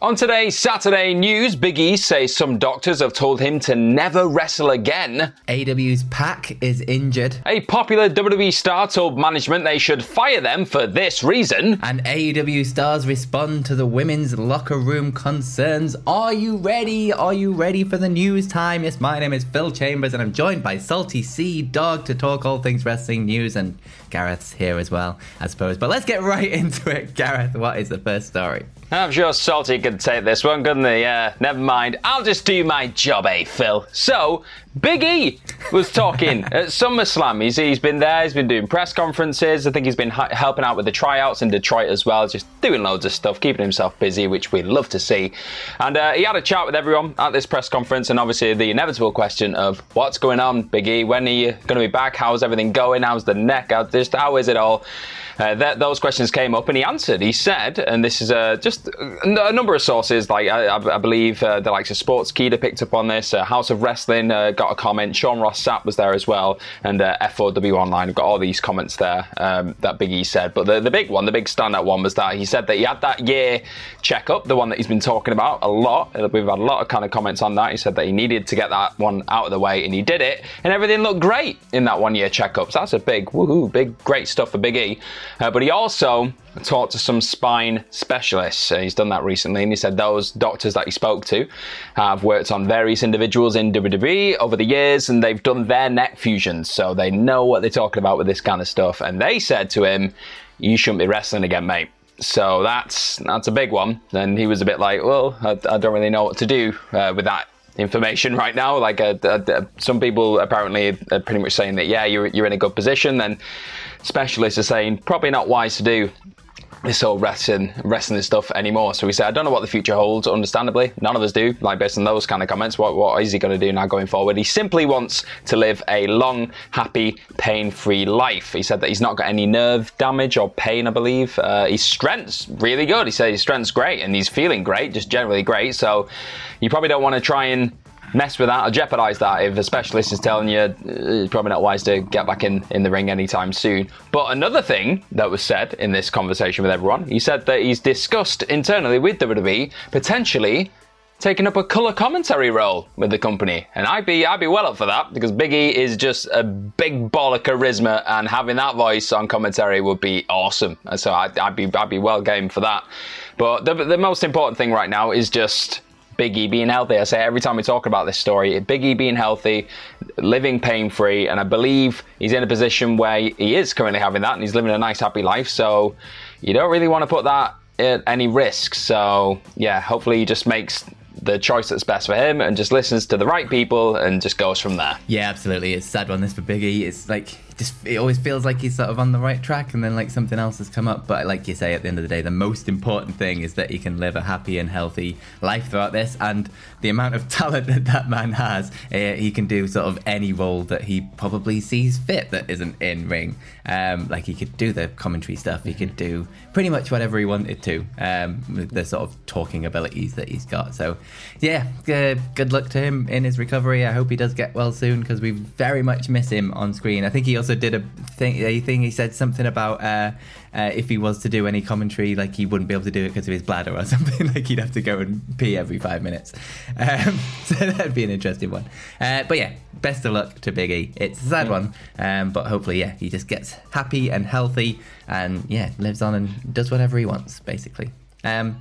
On today's Saturday news, Big E says some doctors have told him to never wrestle again. AEW's Pac is injured. A popular WWE star told management they should fire them for this reason. And AEW stars respond to the women's locker room concerns. Are you ready? Are you ready for the news time? Yes, my name is Phil Chambers and I'm joined by Salty Sea Dog to talk all things wrestling news and Gareth's here as well, I suppose. But let's get right into it. Gareth, what is the first story? I'm sure Salty could take this one, couldn't he? Yeah, never mind. I'll just do my job, eh, Phil? So, Big E was talking at SummerSlam. He's, he's been there, he's been doing press conferences. I think he's been helping out with the tryouts in Detroit as well, just doing loads of stuff, keeping himself busy, which we love to see. And uh, he had a chat with everyone at this press conference, and obviously the inevitable question of what's going on, Big E? When are you going to be back? How's everything going? How's the neck? How, just how is it all? Uh, that, those questions came up, and he answered. He said, and this is uh, just a number of sources, like I, I believe uh, the likes of Sportskeeda picked up on this. Uh, House of Wrestling uh, got a comment. Sean Ross Sapp was there as well, and uh, F4W Online got all these comments there um, that Big E said. But the, the big one, the big standout one, was that he said that he had that year checkup, the one that he's been talking about a lot. We've had a lot of kind of comments on that. He said that he needed to get that one out of the way, and he did it, and everything looked great in that one year checkup. So that's a big woohoo, big great stuff for Big E. Uh, but he also talked to some spine specialists. Uh, he's done that recently, and he said those doctors that he spoke to have worked on various individuals in WWE over the years, and they've done their neck fusions, so they know what they're talking about with this kind of stuff. And they said to him, "You shouldn't be wrestling again, mate." So that's that's a big one. And he was a bit like, "Well, I, I don't really know what to do uh, with that." information right now. Like uh, uh, some people apparently are pretty much saying that yeah, you're you're in a good position. Then specialists are saying probably not wise to do this whole wrestling wrestling stuff anymore. So we said, I don't know what the future holds, understandably. None of us do, like based on those kind of comments. What, what is he going to do now going forward? He simply wants to live a long, happy, pain free life. He said that he's not got any nerve damage or pain, I believe. Uh, his strength's really good. He said his strength's great and he's feeling great, just generally great. So you probably don't want to try and mess with that or jeopardize that if a specialist is telling you uh, it's probably not wise to get back in, in the ring anytime soon. But another thing that was said in this conversation with everyone, he said that he's discussed internally with WWE potentially taking up a color commentary role with the company, and I'd be I'd be well up for that because Big E is just a big ball of charisma, and having that voice on commentary would be awesome. And So I'd, I'd be I'd be well game for that. But the, the most important thing right now is just Big E being healthy. I say every time we talk about this story, Big E being healthy, living pain free, and I believe he's in a position where he is currently having that and he's living a nice, happy life. So you don't really want to put that at any risk. So yeah, hopefully he just makes the choice that's best for him and just listens to the right people and just goes from there. Yeah, absolutely. It's sad one this for Biggie. It's like just it always feels like he's sort of on the right track and then like something else has come up. But like you say, at the end of the day, the most important thing is that he can live a happy and healthy life throughout this. And the amount of talent that that man has, uh, he can do sort of any role that he probably sees fit that isn't in ring. Um, like he could do the commentary stuff. He could do pretty much whatever he wanted to um, with the sort of talking abilities that he's got. So yeah, good, good luck to him in his recovery. I hope he does get well soon because we very much miss him on screen. I think he also did a thing. A thing he said something about uh, uh, if he was to do any commentary, like he wouldn't be able to do it because of his bladder or something. like he'd have to go and pee every five minutes. Um, so that'd be an interesting one. Uh, but yeah, best of luck to Biggie. It's a sad one, um, but hopefully, yeah, he just gets happy and healthy, and yeah, lives on and does whatever he wants, basically. Um,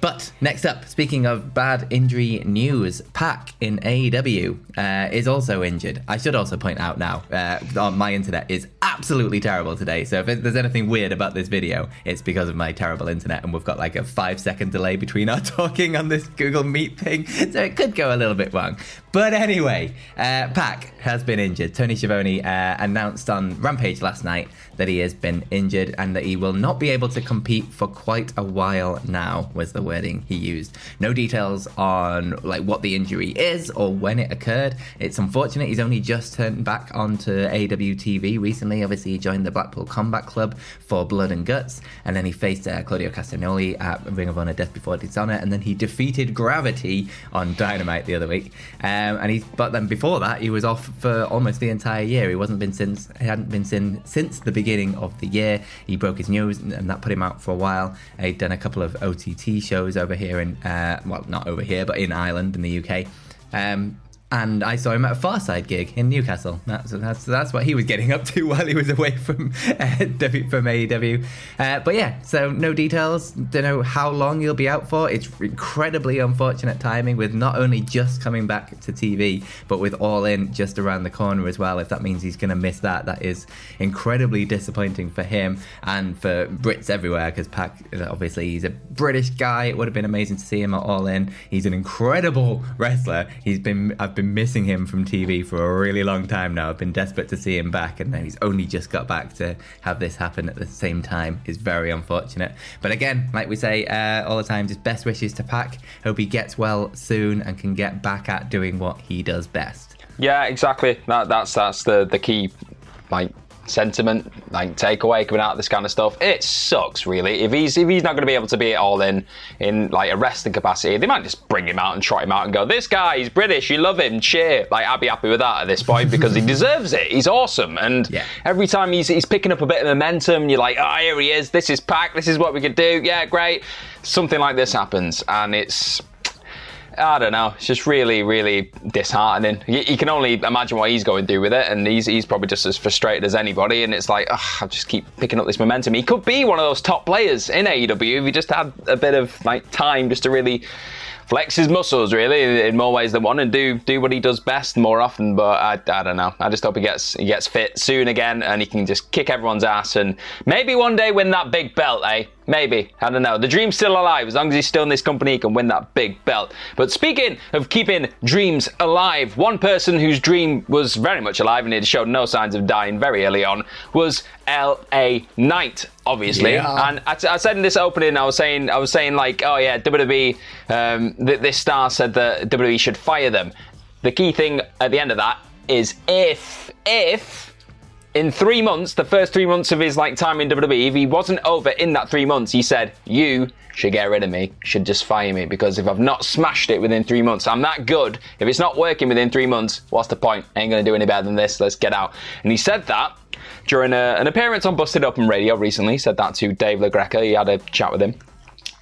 But next up, speaking of bad injury news, Pac in AEW uh, is also injured. I should also point out now, uh, my internet is absolutely terrible today. So if there's anything weird about this video, it's because of my terrible internet, and we've got like a five second delay between our talking on this Google Meet thing, so it could go a little bit wrong. But anyway, uh, Pac has been injured. Tony Schiavone uh, announced on Rampage last night that he has been injured and that he will not be able to compete for quite a while now. Was the wording he used? No details on like what the injury is or when it occurred. It's unfortunate. He's only just turned back onto AEW TV recently. Obviously, he joined the Blackpool Combat Club for Blood and Guts, and then he faced uh, Claudio Castagnoli at Ring of Honor Death Before Dishonor, and then he defeated Gravity on Dynamite the other week. Um, and he's but then before that, he was off for almost the entire year. He wasn't been since he hadn't been seen since the beginning of the year. He broke his nose, and that put him out for a while. He'd done a couple of OTT shows over here in uh, well, not over here, but in Ireland in the UK. Um, and I saw him at a Farside gig in Newcastle. That's that's that's what he was getting up to while he was away from uh, from AEW. Uh, but yeah, so no details. Don't know how long he'll be out for. It's incredibly unfortunate timing with not only just coming back to TV, but with All In just around the corner as well. If that means he's going to miss that, that is incredibly disappointing for him and for Brits everywhere. Because Pac, obviously, he's a British guy. It would have been amazing to see him at All In. He's an incredible wrestler. He's been I've been been missing him from TV for a really long time now. I've been desperate to see him back, and then he's only just got back to have this happen at the same time. is very unfortunate. But again, like we say uh, all the time, just best wishes to Pac. Hope he gets well soon and can get back at doing what he does best. Yeah, exactly. That, that's that's the the key like sentiment, like takeaway coming out of this kind of stuff. It sucks, really. If he's if he's not going to be able to be it all in in like a wrestling capacity, they might just bring him out and trot him out and go, "This guy, he's British, you love him, cheer." Like I'd be happy with that at this point because he deserves it. He's awesome, and yeah. every time he's he's picking up a bit of momentum, you're like, "Oh, here he is. This is Pac. This is what we could do. Yeah, great." Something like this happens, and it's I don't know. It's just really, really disheartening. You, you, can only imagine what he's going through with it, and he's, he's probably just as frustrated as anybody. And it's like, ugh, I just keep picking up this momentum. He could be one of those top players in AEW if he just had a bit of like time just to really flex his muscles really in more ways than one and do do what he does best more often. But I, I don't know. I just hope he gets he gets fit soon again and he can just kick everyone's ass and maybe one day win that big belt, eh? Maybe. I don't know. The dream's still alive. As long as he's still in this company, he can win that big belt. But speaking of keeping dreams alive, one person whose dream was very much alive and it showed no signs of dying very early on was L.A. Knight, obviously. Yeah. And I, t- I said in this opening, I was saying, I was saying like, oh yeah, WWE, um, th- this star said that WWE should fire them. The key thing at the end of that is if, if in three months, the first three months of his like time in WWE, if he wasn't over in that three months, he said, "You should get rid of me, should just fire me because if I've not smashed it within three months, I'm that good. If it's not working within three months, what's the point? I ain't gonna do any better than this. Let's get out." And he said that during a, an appearance on Busted Open Radio recently. Said that to Dave LaGreca. He had a chat with him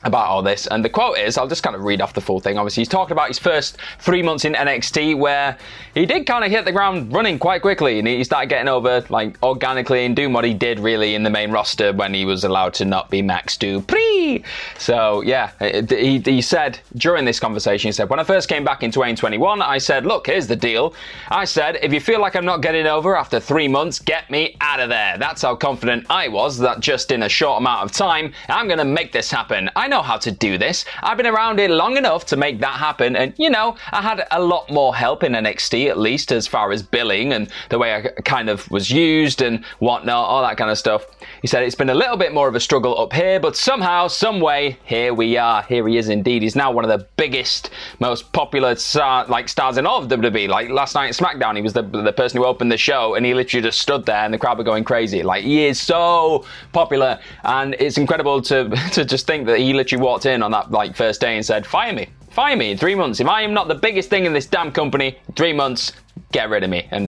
about all this. And the quote is, I'll just kind of read off the full thing. Obviously, he's talking about his first three months in NXT where he did kind of hit the ground running quite quickly and he started getting over like organically and doing what he did really in the main roster when he was allowed to not be Max Dupri. So yeah, he, he said during this conversation, he said, when I first came back in 2021, I said, look, here's the deal. I said, if you feel like I'm not getting over after three months, get me out of there. That's how confident I was that just in a short amount of time, I'm going to make this happen. I know how to do this. I've been around here long enough to make that happen. And, you know, I had a lot more help in NXT, at least as far as billing and the way I kind of was used and whatnot, all that kind of stuff. He said it's been a little bit more of a struggle up here, but somehow, some way, here we are. Here he is indeed. He's now one of the biggest, most popular star, like stars in all of WWE. Like last night at SmackDown, he was the, the person who opened the show and he literally just stood there and the crowd were going crazy. Like he is so popular and it's incredible to, to just think that he literally walked in on that like first day and said, "Fire me, fire me in three months. If I am not the biggest thing in this damn company, three months, get rid of me." And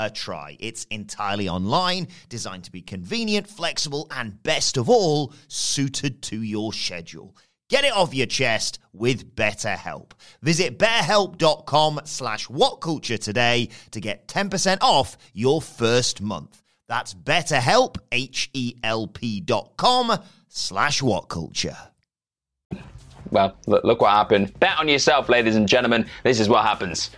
a try. It's entirely online, designed to be convenient, flexible, and best of all, suited to your schedule. Get it off your chest with BetterHelp. Visit betterhelp.com slash whatculture today to get 10% off your first month. That's betterhelp, H-E-L-P dot com slash whatculture. Well, look, look what happened. Bet on yourself, ladies and gentlemen. This is what happens.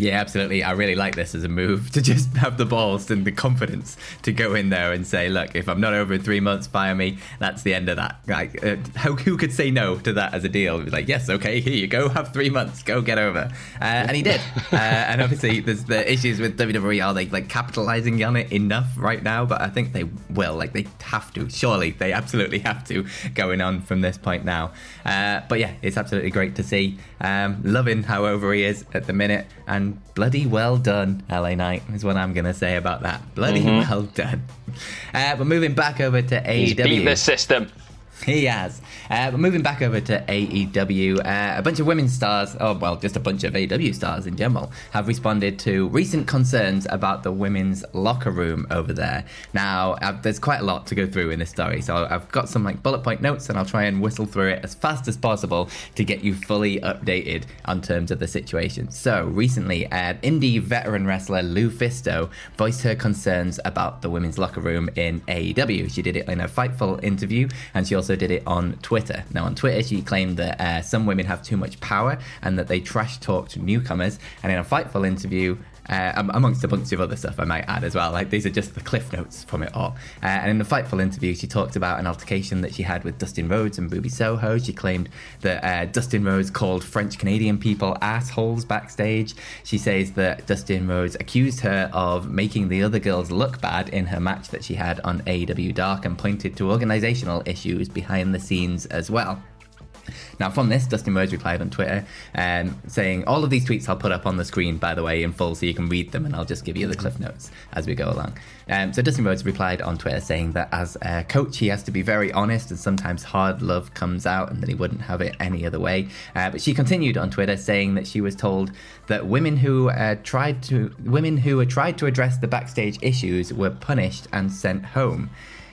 Yeah, absolutely. I really like this as a move to just have the balls and the confidence to go in there and say, look, if I'm not over in three months, fire me. That's the end of that. Like, uh, how, who could say no to that as a deal? Like, yes, okay, here you go, have three months, go get over. Uh, and he did. Uh, and obviously, there's the issues with WWE. Are they like capitalizing on it enough right now? But I think they will. Like, they have to. Surely, they absolutely have to going on from this point now. Uh, but yeah, it's absolutely great to see. Um, loving how over he is at the minute. And bloody well done, LA Knight, is what I'm going to say about that. Bloody mm-hmm. well done. Uh, but moving back over to He's Beat the system. He has. Uh, moving back over to AEW, uh, a bunch of women's stars, oh well, just a bunch of AEW stars in general, have responded to recent concerns about the women's locker room over there. Now, uh, there's quite a lot to go through in this story, so I've got some like bullet point notes, and I'll try and whistle through it as fast as possible to get you fully updated on terms of the situation. So, recently, indie veteran wrestler LuFisto voiced her concerns about the women's locker room in AEW. She did it in a Fightful interview, and she also also did it on Twitter. Now, on Twitter, she claimed that uh, some women have too much power and that they trash talk newcomers. And in a Fightful interview, uh, amongst a bunch of other stuff I might add as well. Like these are just the cliff notes from it all. Uh, and in the Fightful interview, she talked about an altercation that she had with Dustin Rhodes and Ruby Soho. She claimed that uh, Dustin Rhodes called French Canadian people assholes backstage. She says that Dustin Rhodes accused her of making the other girls look bad in her match that she had on AEW Dark and pointed to organizational issues behind the scenes as well. Now, from this, Dustin Rhodes replied on Twitter um, saying, All of these tweets I'll put up on the screen, by the way, in full so you can read them, and I'll just give you the cliff notes as we go along. Um, so, Dustin Rhodes replied on Twitter saying that as a coach, he has to be very honest, and sometimes hard love comes out, and that he wouldn't have it any other way. Uh, but she continued on Twitter saying that she was told that women who uh, tried to women who tried to address the backstage issues were punished and sent home.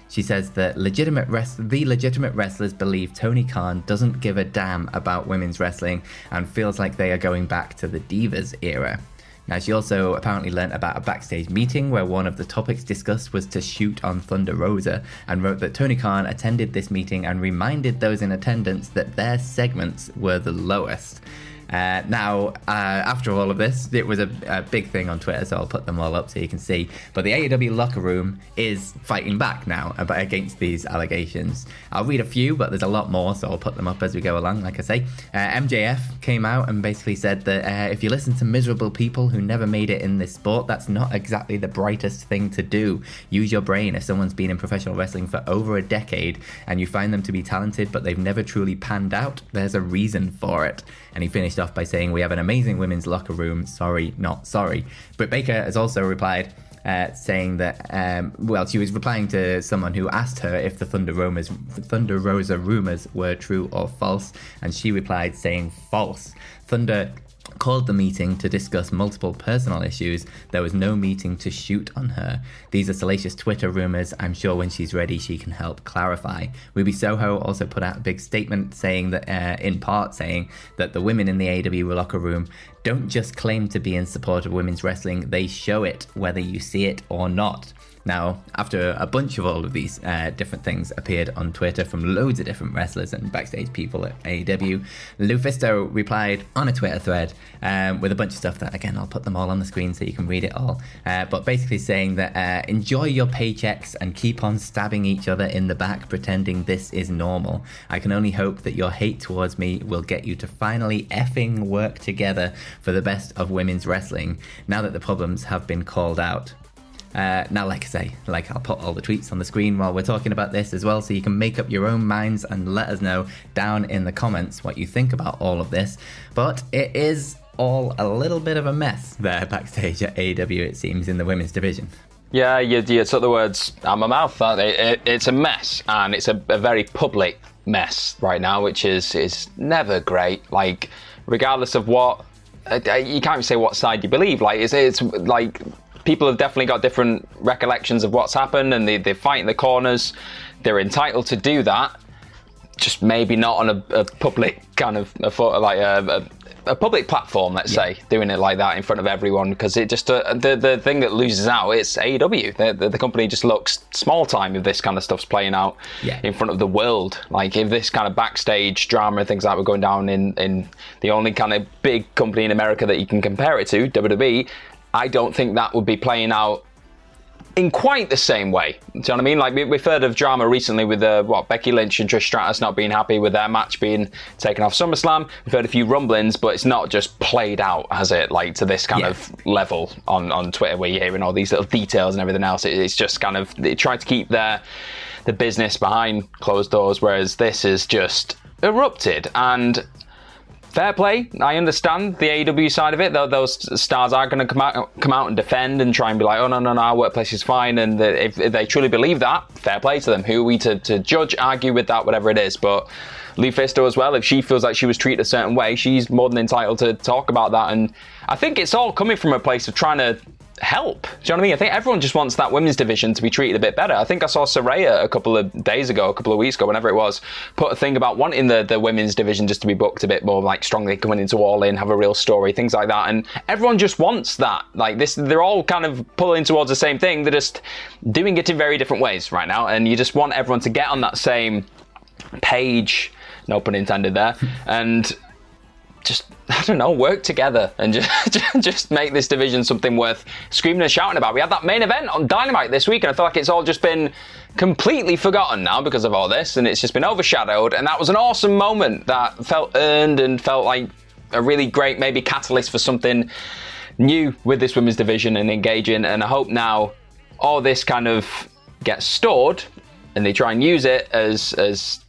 She says that legitimate the legitimate wrestlers believe Tony Khan doesn't give a damn about women's wrestling and feels like they are going back to the Divas era. Now, she also apparently learnt about a backstage meeting where one of the topics discussed was to shoot on Thunder Rosa and wrote that Tony Khan attended this meeting and reminded those in attendance that their segments were the lowest. Uh, now, uh, after all of this, it was a, a, big thing on Twitter, so I'll put them all up so you can see. But the AEW locker room is fighting back now against these allegations. I'll read a few, but there's a lot more, so I'll put them up as we go along, like I say. Uh, MJF came out and basically said that uh, if you listen to miserable people who never made it in this sport, that's not exactly the brightest thing to do. Use your brain. If someone's been in professional wrestling for over a decade and you find them to be talented, but they've never truly panned out, there's a reason for it. And he finished off by saying, We have an amazing women's locker room. Sorry, not sorry. Britt Baker has also replied, uh, saying that, um, well, she was replying to someone who asked her if the Thunder, Thunder Rosa rumors were true or false, and she replied saying false. Thunder called the meeting to discuss multiple personal issues. There was no meeting to shoot on her. These are salacious Twitter rumors. I'm sure when she's ready, she can help clarify. Ruby Soho also put out a big statement saying that, uh, in part, saying that the women in the AEW locker room don't just claim to be in support of women's wrestling, they show it, whether you see it or not. Now, after a bunch of all of these uh, different things appeared on Twitter from loads of different wrestlers and backstage people at AEW, Lufisto replied on a Twitter thread um, with a bunch of stuff that, again, I'll put them all on the screen so you can read it all. Uh, but basically saying that uh, enjoy your paychecks and keep on stabbing each other in the back, pretending this is normal. I can only hope that your hate towards me will get you to finally effing work together for the best of women's wrestling now that the problems have been called out. Uh, now, like I say, like I'll put all the tweets on the screen while we're talking about this as well, so you can make up your own minds and let us know down in the comments what you think about all of this. But it is all a little bit of a mess there backstage at AEW, it seems, in the women's division. Yeah, you, you took the words out of my mouth. It, it, it's a mess, and it's a, a very public mess right now, which is is never great. Like, regardless of what uh, you can't say what side you believe. Like, it's, it's like people have definitely got different recollections of what's happened and they, they fight in the corners. They're entitled to do that. Just maybe not on a, a public kind of a, like a, a, a, public platform, let's yeah. say, doing it like that in front of everyone because it just uh, the the thing that loses out it's AEW. The, the, the, company just looks small time if this kind of stuff's playing out yeah. in front of the world. Like if this kind of backstage drama and things like that were going down in in the only kind of big company in America that you can compare it to, WWE, I don't think that would be playing out in quite the same way. Do you know what I mean? Like we've heard of drama recently with uh, what Becky Lynch and Trish Stratus not being happy with their match being taken off SummerSlam. We've heard a few rumblings, but it's not just played out, has it? Like to this kind yeah. of level on on Twitter where you're hearing all these little details and everything else. It, it's just kind of they try to keep their the business behind closed doors, whereas this is just erupted and fair play. I understand the AEW side of it. Those stars are going to come out, come out and defend and try and be like, oh no, no, no, our workplace is fine. And if, they truly believe that, fair play to them. Who are we to, to judge, argue with that, whatever it is? But Lufisto as well, if she feels like she was treated a certain way, she's more than entitled to talk about that. And I think it's all coming from a place of trying to help. Do you know what I mean? I think everyone just wants that women's division to be treated a bit better. I think I saw Saraya a couple of days ago, a couple of weeks ago, whenever it was, put a thing about wanting the, the women's division just to be booked a bit more like strongly coming into All In, have a real story, things like that. And everyone just wants that. Like this, they're all kind of pulling towards the same thing. They're just doing it in very different ways right now. And you just want everyone to get on that same page, no pun intended there, and just I don't know, work together and just just make this division something worth screaming and shouting about. We had that main event on Dynamite this week, and I feel like it's all just been completely forgotten now because of all this, and it's just been overshadowed. And that was an awesome moment that felt earned and felt like a really great maybe catalyst for something new with this women's division and engaging. And I hope now all this kind of gets stored and they try and use it as as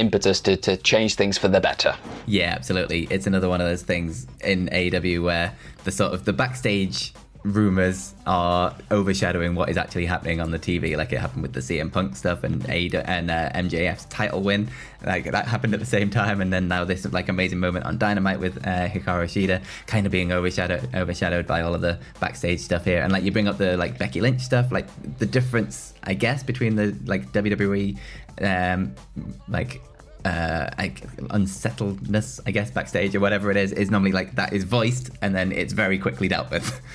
impetus to, to change things for the better. Yeah, absolutely. It's another one of those things in AEW where the sort of the backstage rumors are overshadowing what is actually happening on the TV, like it happened with the CM Punk stuff and Ada and uh, MJF's title win. Like that happened at the same time, and then now this like amazing moment on Dynamite with uh, Hikaru Shida kind of being overshadowed overshadowed by all of the backstage stuff here. And like you bring up the like Becky Lynch stuff, like the difference I guess between the like WWE um like uh, like unsettledness, I guess, backstage or whatever it is, is normally like that is voiced and then it's very quickly dealt with.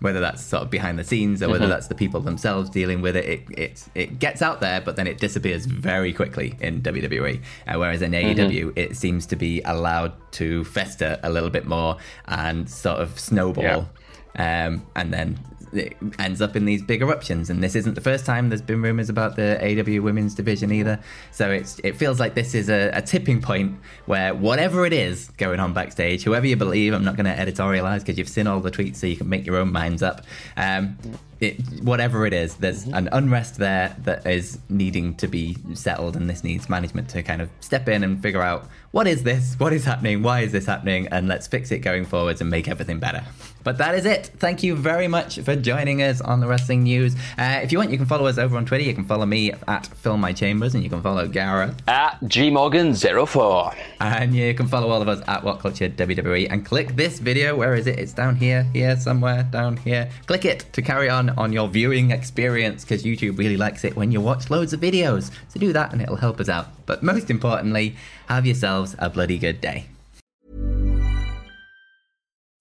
whether that's sort of behind the scenes or whether mm-hmm. that's the people themselves dealing with it. It it it gets out there, but then it disappears very quickly in WWE. Uh, whereas in AEW, mm-hmm. it seems to be allowed to fester a little bit more and sort of snowball. Yeah. Um, and then it ends up in these big eruptions. And this isn't the first time there's been rumors about the AEW women's division either. So it's it feels like this is a, a tipping point where whatever it is going on backstage, whoever you believe, I'm not going to editorialize because you've seen all the tweets, so you can make your own minds up. Um, it, whatever it is, there's mm-hmm. an unrest there that is needing to be settled, and this needs management to kind of step in and figure out what is this, what is happening, why is this happening, and let's fix it going forwards and make everything better. But that is it. Thank you very much for joining us on the wrestling news. Uh, if you want, you can follow us over on Twitter. You can follow me at Phil My Chambers, and you can follow Gareth at gmorgan04. And you can follow all of us at What Culture WWE, and click this video. Where is it? It's down here, here, somewhere, down here. Click it to carry on on your viewing experience because YouTube really likes it when you watch loads of videos. So do that and it'll help us out. But most importantly, have yourselves a bloody good day.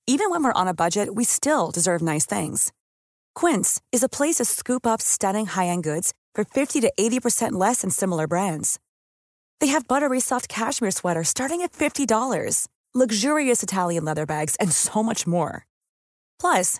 Even when we're on a budget, we still deserve nice things. Quince is a place to scoop up stunning high end goods for 50 to 80% less than similar brands. They have buttery soft cashmere sweaters starting at $50, luxurious Italian leather bags, and so much more. Plus,